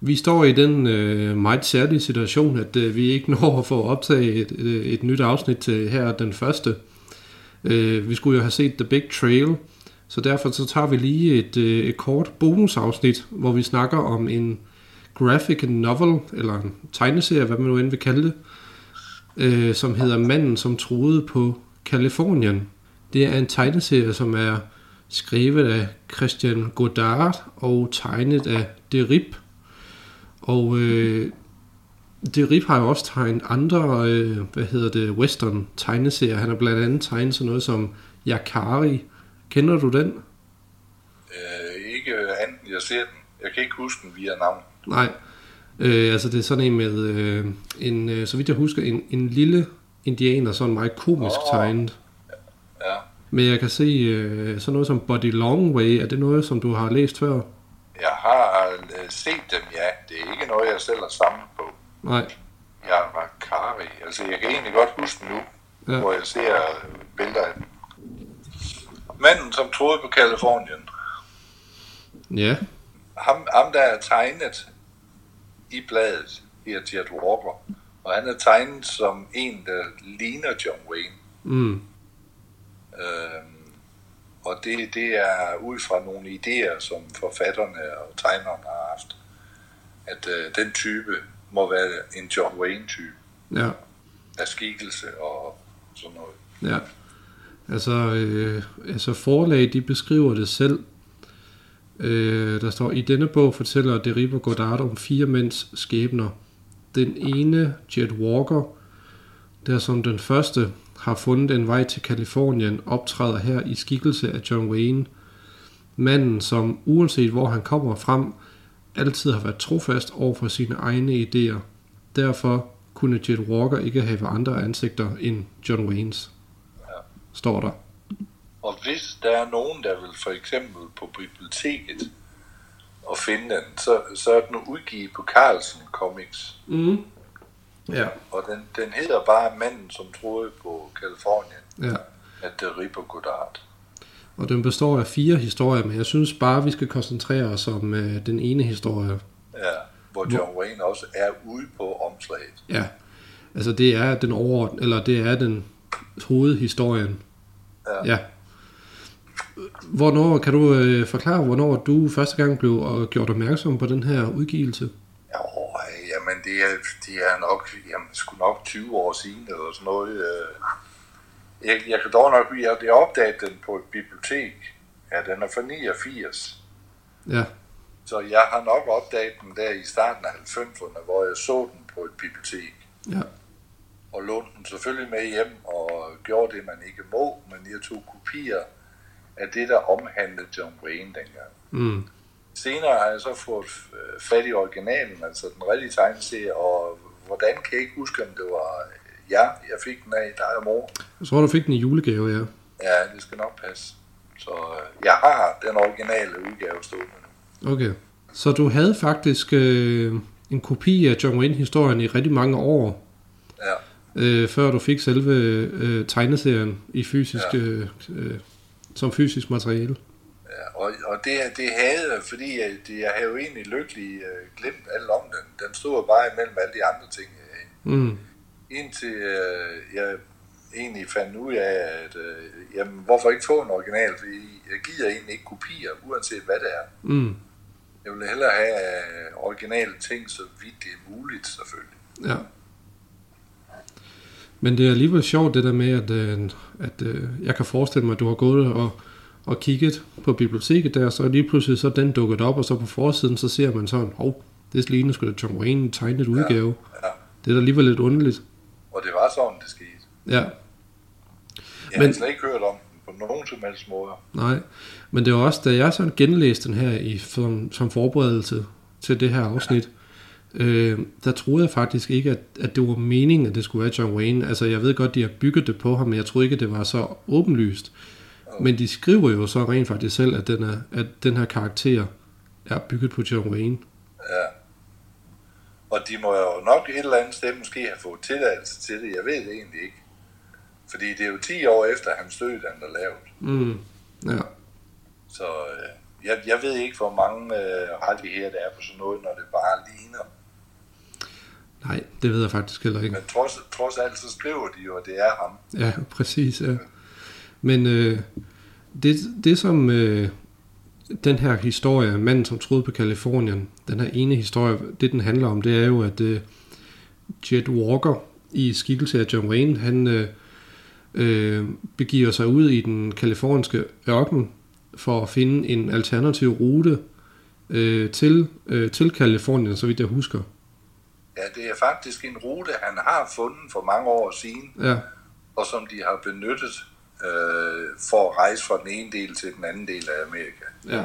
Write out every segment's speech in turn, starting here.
Vi står i den øh, meget særlige situation, at øh, vi ikke når at få optaget et, et, et nyt afsnit til her den første. Øh, vi skulle jo have set The Big Trail, så derfor så tager vi lige et, øh, et kort bonusafsnit, hvor vi snakker om en graphic novel, eller en tegneserie, hvad man nu end vil kalde det, øh, som hedder Manden, som troede på Kalifornien. Det er en tegneserie, som er skrevet af Christian Godard og tegnet af Derip. Og øh, Derip har jo også tegnet andre, øh, hvad hedder det, western tegneserier. Han har blandt andet tegnet sådan noget som Yakari. Kender du den? Øh, ikke andet, jeg ser den. Jeg kan ikke huske den via navn. Nej. Øh, altså det er sådan en med, øh, en, øh, så vidt jeg husker, en, en lille indianer, sådan meget komisk Åh. tegnet. Ja. Men jeg kan se øh, sådan noget som Body Long Way. Er det noget, som du har læst før? Jeg har set dem, ja. Det er ikke noget, jeg selv har samlet på. Nej. Jeg var Kari. Altså, jeg kan egentlig godt huske nu, Ja. hvor jeg ser øh, billeder af den. Manden, som troede på Kalifornien. Ja. Ham, ham der er tegnet i bladet, her Jet Walker. Og han er tegnet som en, der ligner John Wayne. Mm. Øhm, og det, det er ud fra nogle idéer, som forfatterne og tegnerne. At øh, den type må være en John Wayne-type Ja. af skikkelse og sådan noget. Ja. Altså, øh, altså forlag, de beskriver det selv. Øh, der står, i denne bog fortæller Derrida Goddard om fire mænds skæbner. Den ene, Jet Walker, der som den første har fundet en vej til Kalifornien, optræder her i skikkelse af John Wayne. Manden, som uanset hvor han kommer frem, altid har været trofast over for sine egne idéer. Derfor kunne Jet Walker ikke have andre ansigter end John Waynes står der. Og hvis der er nogen, der vil for eksempel på biblioteket og finde den, så, så er den udgivet på Carlsen Comics. Mm. Ja. Og den, den hedder bare Manden, som troede på Kalifornien, ja. at det er Ripper Goddard. Og den består af fire historier, men jeg synes bare, vi skal koncentrere os om øh, den ene historie. Ja, hvor John Wayne også er ude på omslaget. Ja. Altså det er den over, eller det er den hovedhistorien. Ja. ja. Hvornår, kan du øh, forklare, hvornår du første gang blev og gjort opmærksom på den her udgivelse? Jo, jamen det er, det er nok, jamen, sgu nok 20 år siden eller sådan noget. øh. Jeg, jeg kan dog nok, jeg, jeg opdagede den på et bibliotek. Ja, den er fra 89. Ja. Så jeg har nok opdaget den der i starten af 90'erne, hvor jeg så den på et bibliotek. Ja. Og lånte den selvfølgelig med hjem og gjorde det, man ikke må, men jeg tog kopier af det, der omhandlede John Wayne dengang. Mm. Senere har jeg så fået øh, fat i originalen, altså den rigtige tegneserie, og hvordan kan jeg ikke huske, om det var øh, ja, jeg fik den af dig og mor. Jeg tror, du fik den i julegave, ja. Ja, det skal nok passe. Så øh, jeg har den originale udgave stående nu. Okay. Så du havde faktisk øh, en kopi af John Wayne-historien i rigtig mange år, Ja, øh, før du fik selve øh, tegneserien i fysisk, Ja. øh, øh, som fysisk materiale. ja. Og, og det, det havde fordi jeg, det, jeg havde jo egentlig lykkelig øh, glemt alt om den. Den stod bare imellem alle de andre ting. Øh, Mm. Indtil øh, jeg egentlig fandt ud af, at øh, jamen, hvorfor ikke få en original, fordi jeg gider egentlig ikke kopier, uanset hvad det er. Mm. Jeg vil hellere have øh, originale ting, så vidt det er muligt, selvfølgelig. Ja. Men det er alligevel sjovt det der med, at, øh, at øh, jeg kan forestille mig, at du har gået og, og kigget på biblioteket der, og så lige pludselig så den dukket op, og så på forsiden, så ser man sådan, hov, det ligner sgu da John Wayne tegnet udgave. Ja. Det er da alligevel lidt underligt. Var sådan, det skete. Ja, Jeg Men- har slet ikke hørt om den på nogen som helst måde. nej. Men det var også, da jeg sådan genlæste den her i, som, som forberedelse til det her afsnit, øh, der troede jeg faktisk ikke, at, at det var meningen, at det skulle være John Wayne. Altså, jeg ved godt, de har bygget det på ham, men jeg troede ikke, at det var så åbenlyst. Men de skriver jo så rent faktisk selv, at den, er, at den her karakter er bygget på John Wayne. Ja. Og de må jo nok et eller andet sted måske have fået tilladelse til det. Jeg ved det egentlig ikke. Fordi det er jo 10 år efter, hans død, den er lavet. Mm. Ja. Så øh, jeg, jeg ved ikke, hvor mange øh, rettigheder der er på sådan noget, når det bare Nej, det ved jeg faktisk heller ikke. Men trods, trods alt, så skriver de jo, at det er ham. Ja, præcis, ja. Men øh, det, det som øh, den her historie, manden som troede på Kalifornien, den her ene historie, det den handler om, det er jo, at øh, Jet Walker i skikkelse af John Wayne, han øh, øh, begiver sig ud i den kaliforniske ørken for at finde en alternativ rute øh, til, øh, til Kalifornien, så vidt jeg husker. Ja, det er faktisk en rute, han har fundet for mange år siden, Ja, og som de har benyttet øh, for at rejse fra den ene del til den anden del af Amerika. ja,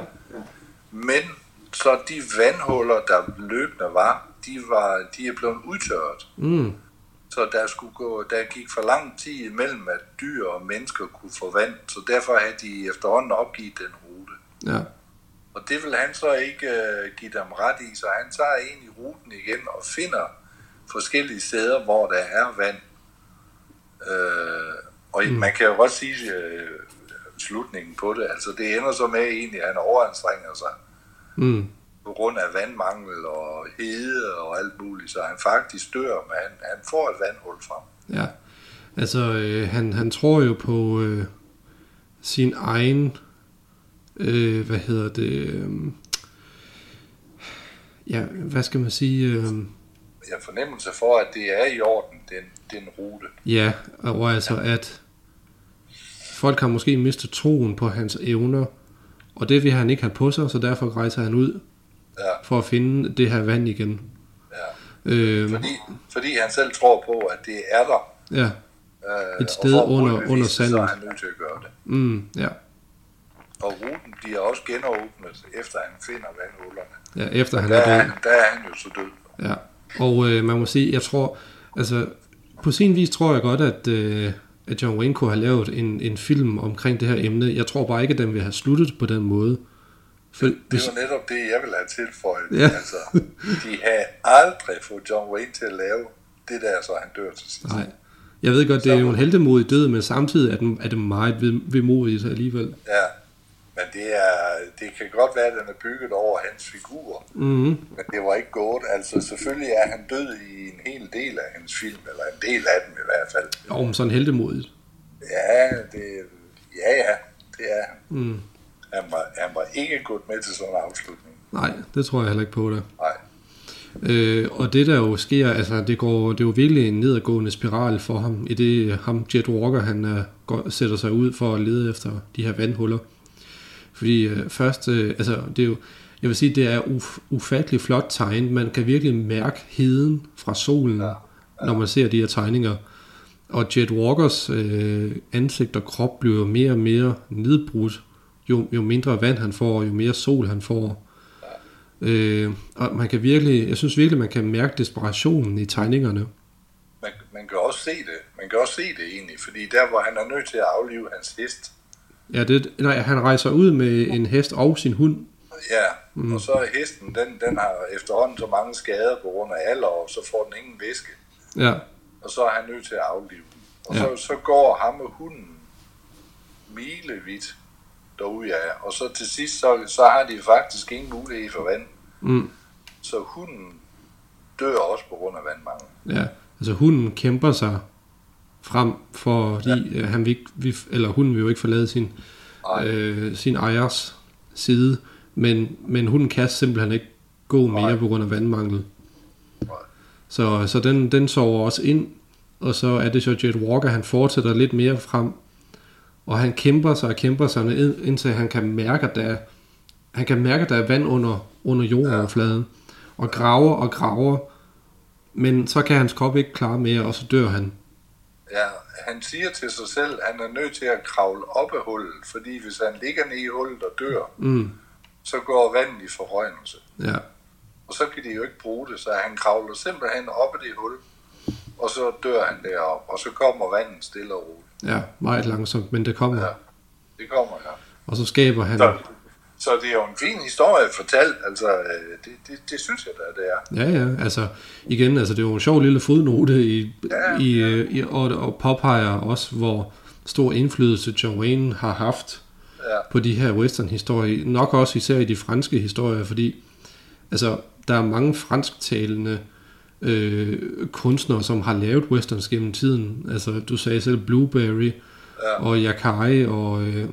Men så de vandhuller, der løbende var, de, var, de er blevet udtørret. mm, Så der, skulle gå, der gik for lang tid imellem, at dyr og mennesker kunne få vand, så derfor havde de efterhånden opgivet den rute. ja, Og det vil han så ikke øh, give dem ret i, så han tager ind i ruten igen og finder forskellige steder, hvor der er vand. Øh, og mm. man kan jo godt sige øh, slutningen på det. Altså det ender så med egentlig, at han overanstrenger sig mm, på grund af vandmangel og hede og alt muligt, så han faktisk dør, men han, han får et vandhul frem. ja. Altså, øh, han, han tror jo på øh, sin egen, øh, hvad hedder det, øh, ja, hvad skal man sige, øh, Jeg fornemmelse for, at det er i orden, den, den rute. Ja, og altså at folk har måske mistet troen på hans evner, og det vil han ikke have på sig, så derfor rejser han ud Ja, for at finde det her vand igen. ja. Øh, Fordi, fordi han selv tror på, at det er der. ja, Øh, Et sted under- under det, Så er sandet. han nødt til at gøre det. mm, ja, Og ruten bliver også genåbnet, efter han finder vandhullerne. ja, efter han Der er er, død. han, der er han jo så død. Ja, og øh, man må sige, jeg tror, altså på sin vis tror jeg godt, at, øh, at John Wayne kunne have lavet en, en film omkring det her emne. Jeg tror bare ikke, at den vil have sluttet på den måde. For, Det hvis, var netop det, jeg ville have tilføjet. Ja. Altså, de havde aldrig fået John Wayne til at lave det der, så han dør til sidst. nej, jeg ved godt, det er jo en heldemodig død, men samtidig er, den, er det meget vemodigt alligevel. Ja, men det, er, det kan godt være, at den er bygget over hans figur, Mm-hmm. men det var ikke gået. Altså selvfølgelig er han død i en hel del af hans film, eller en del af dem i hvert fald. Jo, men sådan heldemodigt. Ja, det, ja, ja, det er han. Mm. Han var, han var ikke gået med til sådan en afslutning. Nej, det tror jeg heller ikke på det. Nej. Øh, og det der jo sker, altså det, går, det er jo virkelig en nedadgående spiral for ham, i det ham Jet Walker, han uh, går, sætter sig ud for at lede efter de her vandhuller. Fordi uh, først, uh, altså det er jo, jeg vil sige, det er uf, ufattelig flot tegnet. Man kan virkelig mærke heden fra solen, ja, ja. når man ser de her tegninger. Og Jet Walkers øh, ansigt og krop bliver jo mere og mere nedbrudt, jo, jo mindre vand han får, jo mere sol han får. Øh, og man kan virkelig, jeg synes virkelig, man kan mærke desperationen i tegningerne. Man, man kan også se det. Man kan også se det egentlig, fordi der, hvor han er nødt til at aflive hans hest, Ja, det, nej, han rejser ud med en hest og sin hund. ja, mm. og så er hesten, den, den har efterhånden så mange skader på grund af alder, og så får den ingen væske, Ja, og så er han nødt til at aflive den. Og Ja. så, så går ham og hunden milevidt derude af, og så til sidst, så, så har de faktisk ingen mulighed for vand. mm, Så hunden dør også på grund af vandmangel. ja. Altså hunden kæmper sig frem, fordi ja. han vil ikke, vi, eller hunden vil jo ikke forlade sin, Nej. øh, sin ejers side, men, men hunden kan simpelthen ikke gå mere Nej. på grund af vandmangel. Nej. Så, så den, den sover også ind, og så er det så Jet Walker, han fortsætter lidt mere frem, og han kæmper sig og kæmper sig, ind- indtil han kan mærke, at der er, han kan mærke, at der er vand under, under jordoverfladen, og graver og graver, men så kan hans krop ikke klare mere, og så dør han. Ja, han siger til sig selv, at han er nødt til at kravle op af hullet, fordi hvis han ligger nede i hullet og dør, Mm, så går vandet i forrøgelse. ja, Og så kan de jo ikke bruge det, så han kravler simpelthen op i det hul, og så dør han derop, og så kommer vandet stille og roligt. ja, meget langsomt, men det kommer. Ja, det kommer ja. Og så skaber han... Så, så det er jo en fin historie fortalt, altså øh, det, det, det synes jeg da, det er. Ja, ja, altså igen, altså det er jo en sjov lille fodnote i, Ja, i, øh, i og, og påpeger også, hvor stor indflydelse John Wayne har haft Ja, på de her western-historier. Nok også især i de franske historier, fordi altså, der er mange fransktalende øh, kunstnere, som har lavet westerns gennem tiden. Altså, du sagde selv Blueberry Ja. og Yakai og øh,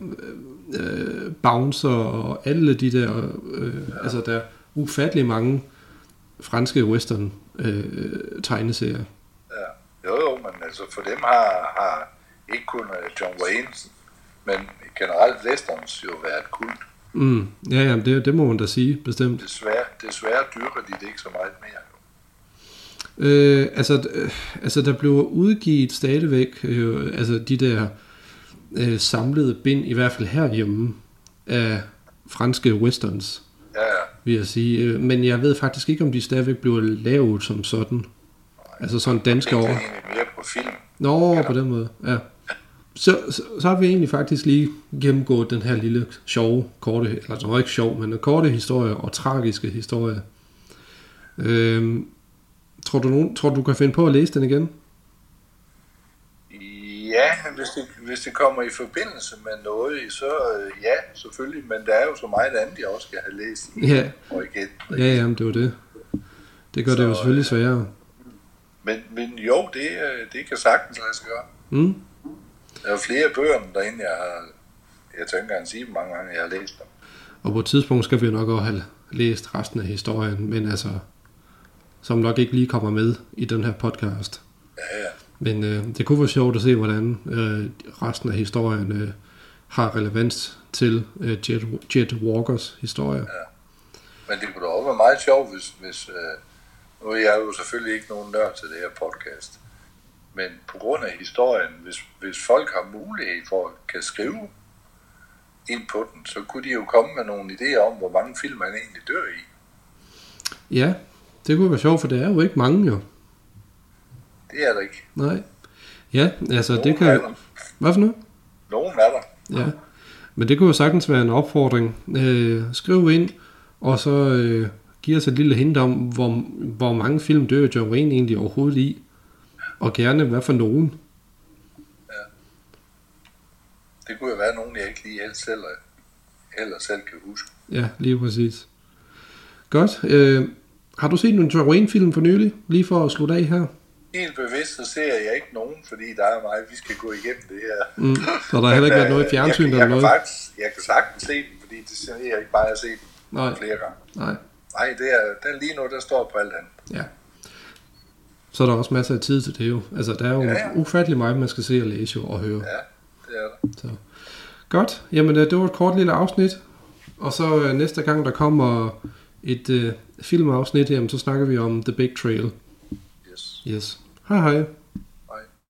øh, Bouncer og alle de der, øh, altså der er ufattelig mange franske western øh, tegneserier. Ja. Jo, jo, men altså for dem har, har ikke kun øh, John Wayne, men generelt westerns jo været kult. Mm, ja, ja, det, det må man da sige, bestemt. Desværre, desværre dyrker de det ikke så meget mere. Øh, altså, øh, altså, der blev udgivet stadigvæk øh, altså de der øh, samlede bind, i hvert fald herhjemme, af franske westerns, Ja, ja. vil jeg sige. Øh, Men jeg ved faktisk ikke, om de stadigvæk bliver lavet som sådan. Altså sådan danske Det er egentlig mere på film. Nå, på den måde, ja. Så, så, så har vi egentlig faktisk lige gennemgået den her lille sjove, korte, eller det var ikke sjov, men en korte historie og tragiske historie. Øhm, tror, du nogen, tror du, du kan finde på at læse den igen? Ja, hvis det, hvis det kommer i forbindelse med noget, så øh, ja, selvfølgelig. Men der er jo så meget andet, jeg også skal have læst. Ja, Og igen. ja, ja, men det var det. Det gør det jo Så, selvfølgelig øh, sværere. Men, men jo, det, øh, det kan sagtens lade sig gøre. Mm? Der er flere bøger derinde, jeg har... Jeg tænker at sige, mange gange jeg har læst dem. Og på et tidspunkt skal vi nok også have læst resten af historien, men altså, som nok ikke lige kommer med i den her podcast. Ja, ja. Men øh, det kunne være sjovt at se, hvordan øh, resten af historien øh, har relevans til øh, Jet, Jet Walkers historie. Men det kunne da også være meget sjovt, hvis... hvis øh, nu er jeg jo selvfølgelig ikke nogen nørd til det her podcast. Men på grund af historien, hvis, hvis folk har mulighed for at kan skrive ind på den, så kunne de jo komme med nogle idéer om, hvor mange film man egentlig dør i. Ja, det kunne være sjovt, for det er jo ikke mange jo. Det er der ikke. Nej. Ja, altså det Nogen kan... er der. Hvad for noget? Nogen er der. Ja. Men det kunne jo sagtens være en opfordring. Øh, skriv ind, og så øh, giv os et lille hint om, hvor, hvor mange film dør John Wayne egentlig overhovedet i. Og gerne hvad for nogen. Det kunne jo være nogen, jeg ikke lige helt selv, eller selv kan huske. Ja, lige præcis. Godt. Øh, har du set en John Wayne-film for nylig? Lige for at slutte af her. Helt bevidst, så ser jeg ikke nogen, fordi der er meget, vi skal gå igennem det her. Mm. Så der har heller ikke været noget i fjernsyn jeg, jeg, eller jeg noget? Kan faktisk, jeg kan sagtens se den, fordi det ser jeg ikke bare, har set den Nej, flere gange. nej. Nej, det er, den lige nu, der står på alt andet. Ja. Så er der også masser af tid til det jo. Altså, der er jo Ja, ja, ufattelig meget, man skal se og læse jo og høre. Ja, det er der. Så. Godt. Jamen, øh, det var et kort lille afsnit. Og så øh, næste gang, der kommer et øh, filmafsnit, jamen, så snakker vi om The Big Trail. Yes. Hi ho.